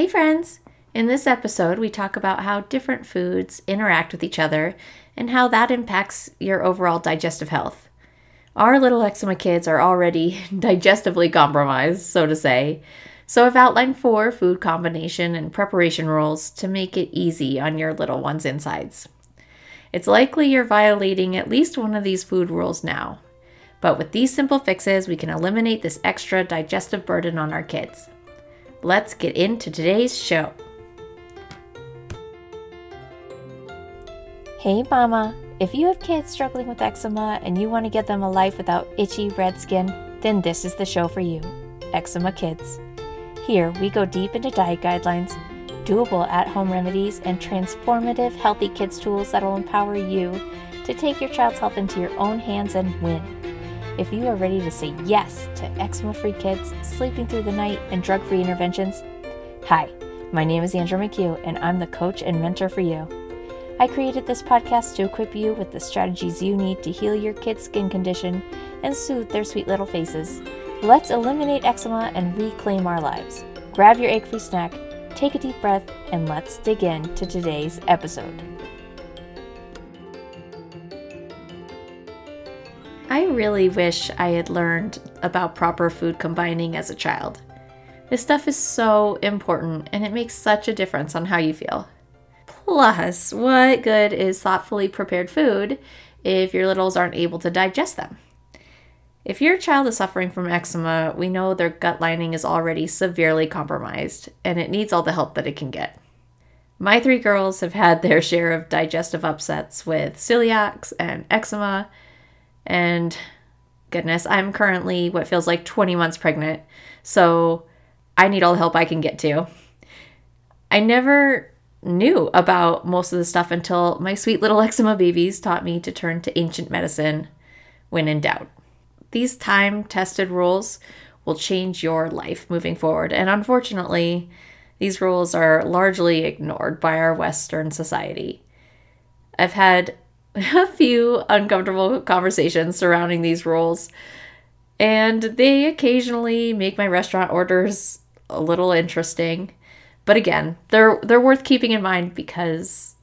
Hey, friends! In this episode, we talk about how different foods interact with each other and how that impacts your overall digestive health. Our little eczema kids are already digestively compromised, so to say, so I've outlined four food combination and preparation rules to make it easy on your little one's insides. It's likely you're violating at least one of these food rules now, but with these simple fixes, we can eliminate this extra digestive burden on our kids. Let's get into today's show. Hey, Mama! If you have kids struggling with eczema and you want to get them a life without itchy red skin, then this is the show for you Eczema Kids. Here, we go deep into diet guidelines, doable at home remedies, and transformative healthy kids tools that will empower you to take your child's health into your own hands and win. If you are ready to say yes to eczema free kids, sleeping through the night, and drug free interventions, hi, my name is Andrew McHugh, and I'm the coach and mentor for you. I created this podcast to equip you with the strategies you need to heal your kid's skin condition and soothe their sweet little faces. Let's eliminate eczema and reclaim our lives. Grab your egg free snack, take a deep breath, and let's dig into today's episode. I really wish I had learned about proper food combining as a child. This stuff is so important and it makes such a difference on how you feel. Plus, what good is thoughtfully prepared food if your littles aren't able to digest them? If your child is suffering from eczema, we know their gut lining is already severely compromised and it needs all the help that it can get. My three girls have had their share of digestive upsets with celiacs and eczema, and goodness, I'm currently what feels like 20 months pregnant, so I need all the help I can get to. I never knew about most of the stuff until my sweet little eczema babies taught me to turn to ancient medicine when in doubt. These time tested rules will change your life moving forward, and unfortunately, these rules are largely ignored by our Western society. I've had a few uncomfortable conversations surrounding these rules, and they occasionally make my restaurant orders a little interesting. But again, they're they're worth keeping in mind because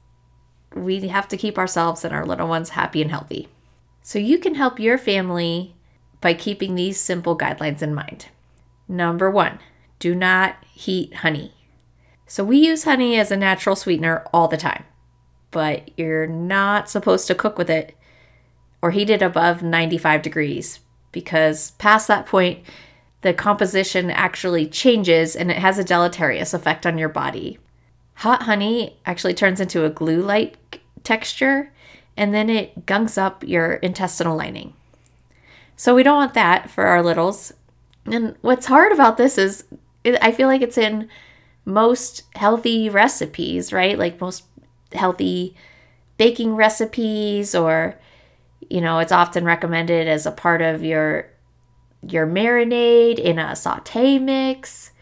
we have to keep ourselves and our little ones happy and healthy. So you can help your family by keeping these simple guidelines in mind. Number 1, do not heat honey. So we use honey as a natural sweetener all the time but you're not supposed to cook with it or heat it above 95 degrees because past that point, the composition actually changes and it has a deleterious effect on your body. Hot honey actually turns into a glue like texture and then it gunks up your intestinal lining. So we don't want that for our littles. And what's hard about this is I feel like it's in most healthy recipes, right? Like most healthy baking recipes or you know it's often recommended as a part of your your marinade in a saute mix.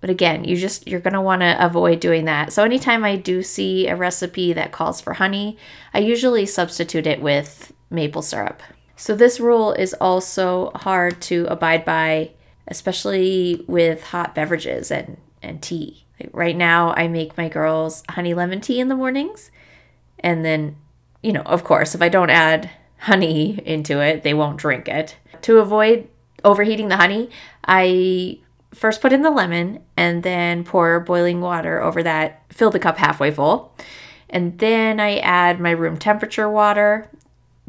But again you just you're going to want to avoid doing that. So anytime i do see a recipe that calls for honey i usually substitute it with maple syrup. So this rule is also hard to abide by especially with hot beverages and and tea right now, I make my girls honey lemon tea in the mornings. And then, you know, of course, if I don't add honey into it, they won't drink it. To avoid overheating the honey, I first put in the lemon and then pour boiling water over that, fill the cup halfway full. And then I add my room temperature water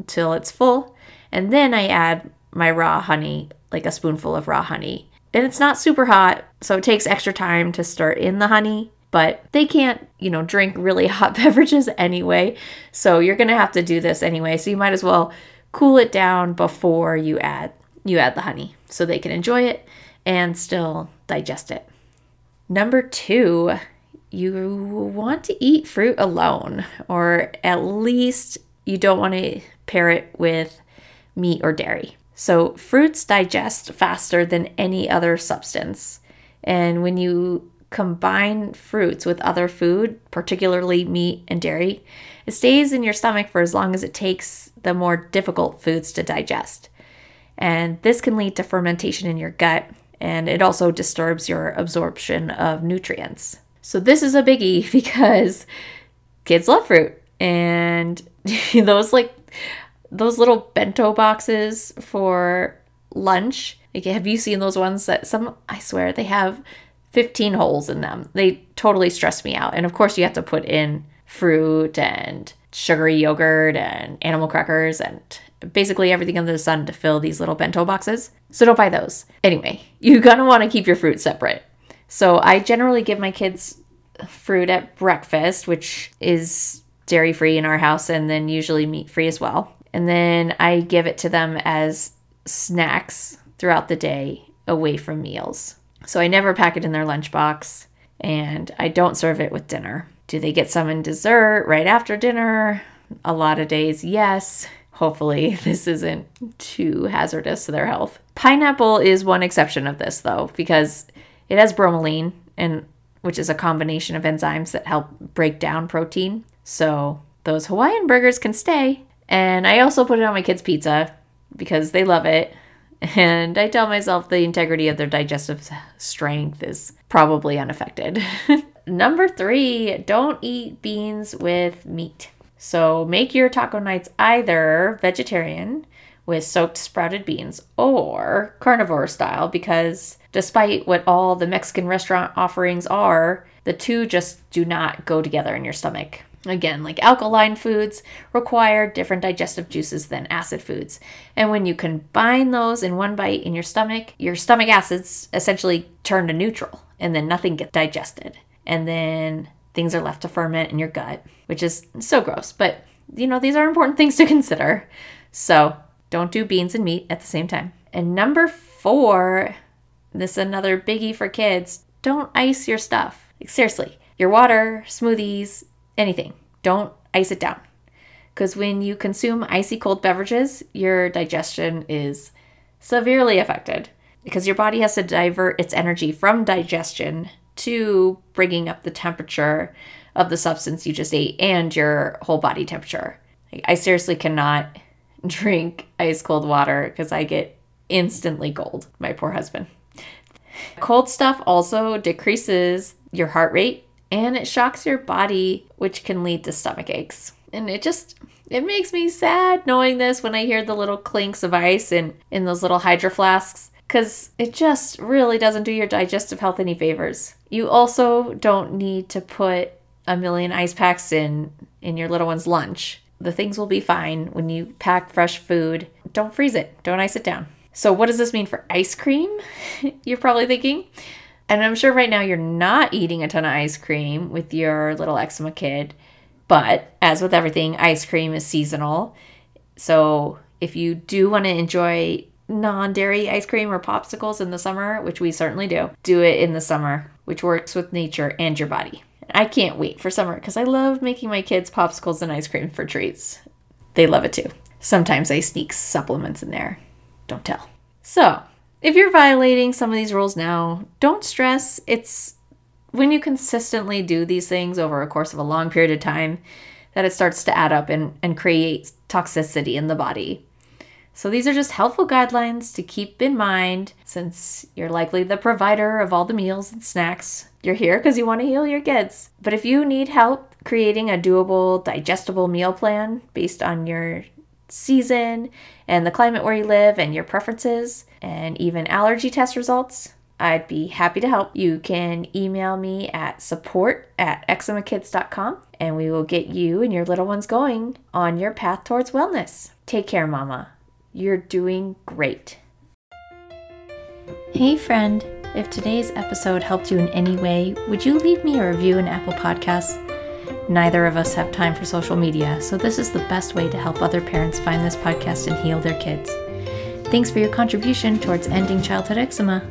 till it's full. And then I add my raw honey, like a spoonful of raw honey and it's not super hot, so it takes extra time to stir in the honey, but they can't, you know, drink really hot beverages anyway. So you're going to have to do this anyway. So you might as well cool it down before you add you add the honey so they can enjoy it and still digest it. Number 2, you want to eat fruit alone or at least you don't want to pair it with meat or dairy. So, fruits digest faster than any other substance. And when you combine fruits with other food, particularly meat and dairy, it stays in your stomach for as long as it takes the more difficult foods to digest. And this can lead to fermentation in your gut and it also disturbs your absorption of nutrients. So, this is a biggie because kids love fruit, and those like those little bento boxes for lunch. Like, have you seen those ones that some, I swear, they have 15 holes in them? They totally stress me out. And of course, you have to put in fruit and sugary yogurt and animal crackers and basically everything under the sun to fill these little bento boxes. So don't buy those. Anyway, you're gonna wanna keep your fruit separate. So I generally give my kids fruit at breakfast, which is dairy free in our house and then usually meat free as well. And then I give it to them as snacks throughout the day away from meals. So I never pack it in their lunchbox and I don't serve it with dinner. Do they get some in dessert right after dinner? A lot of days, yes. Hopefully, this isn't too hazardous to their health. Pineapple is one exception of this, though, because it has bromelain, and which is a combination of enzymes that help break down protein. So those Hawaiian burgers can stay. And I also put it on my kids' pizza because they love it. And I tell myself the integrity of their digestive strength is probably unaffected. Number three, don't eat beans with meat. So make your taco nights either vegetarian with soaked sprouted beans or carnivore style because despite what all the Mexican restaurant offerings are, the two just do not go together in your stomach. Again, like alkaline foods require different digestive juices than acid foods. And when you combine those in one bite in your stomach, your stomach acids essentially turn to neutral and then nothing gets digested. And then things are left to ferment in your gut, which is so gross. But, you know, these are important things to consider. So don't do beans and meat at the same time. And number four, this is another biggie for kids don't ice your stuff. Like, seriously, your water, smoothies, anything. Don't ice it down. Because when you consume icy cold beverages, your digestion is severely affected because your body has to divert its energy from digestion to bringing up the temperature of the substance you just ate and your whole body temperature. I seriously cannot drink ice cold water because I get instantly cold. My poor husband. Cold stuff also decreases your heart rate and it shocks your body, which can lead to stomach aches. And it just it makes me sad knowing this when I hear the little clinks of ice in in those little hydro flasks cuz it just really doesn't do your digestive health any favors. You also don't need to put a million ice packs in in your little one's lunch. The things will be fine when you pack fresh food. Don't freeze it. Don't ice it down. So what does this mean for ice cream? You're probably thinking. And I'm sure right now you're not eating a ton of ice cream with your little eczema kid. But as with everything, ice cream is seasonal. So if you do want to enjoy non dairy ice cream or popsicles in the summer, which we certainly do, do it in the summer, which works with nature and your body. I can't wait for summer because I love making my kids popsicles and ice cream for treats. They love it too. Sometimes I sneak supplements in there. Don't tell. So, if you're violating some of these rules now, don't stress. It's when you consistently do these things over a course of a long period of time that it starts to add up and, and create toxicity in the body. So, these are just helpful guidelines to keep in mind since you're likely the provider of all the meals and snacks. You're here because you want to heal your kids. But if you need help creating a doable, digestible meal plan based on your season and the climate where you live and your preferences, and even allergy test results, I'd be happy to help. You can email me at support at eczemakids.com and we will get you and your little ones going on your path towards wellness. Take care, Mama. You're doing great. Hey, friend. If today's episode helped you in any way, would you leave me a review in Apple Podcasts? Neither of us have time for social media, so this is the best way to help other parents find this podcast and heal their kids. Thanks for your contribution towards ending childhood eczema.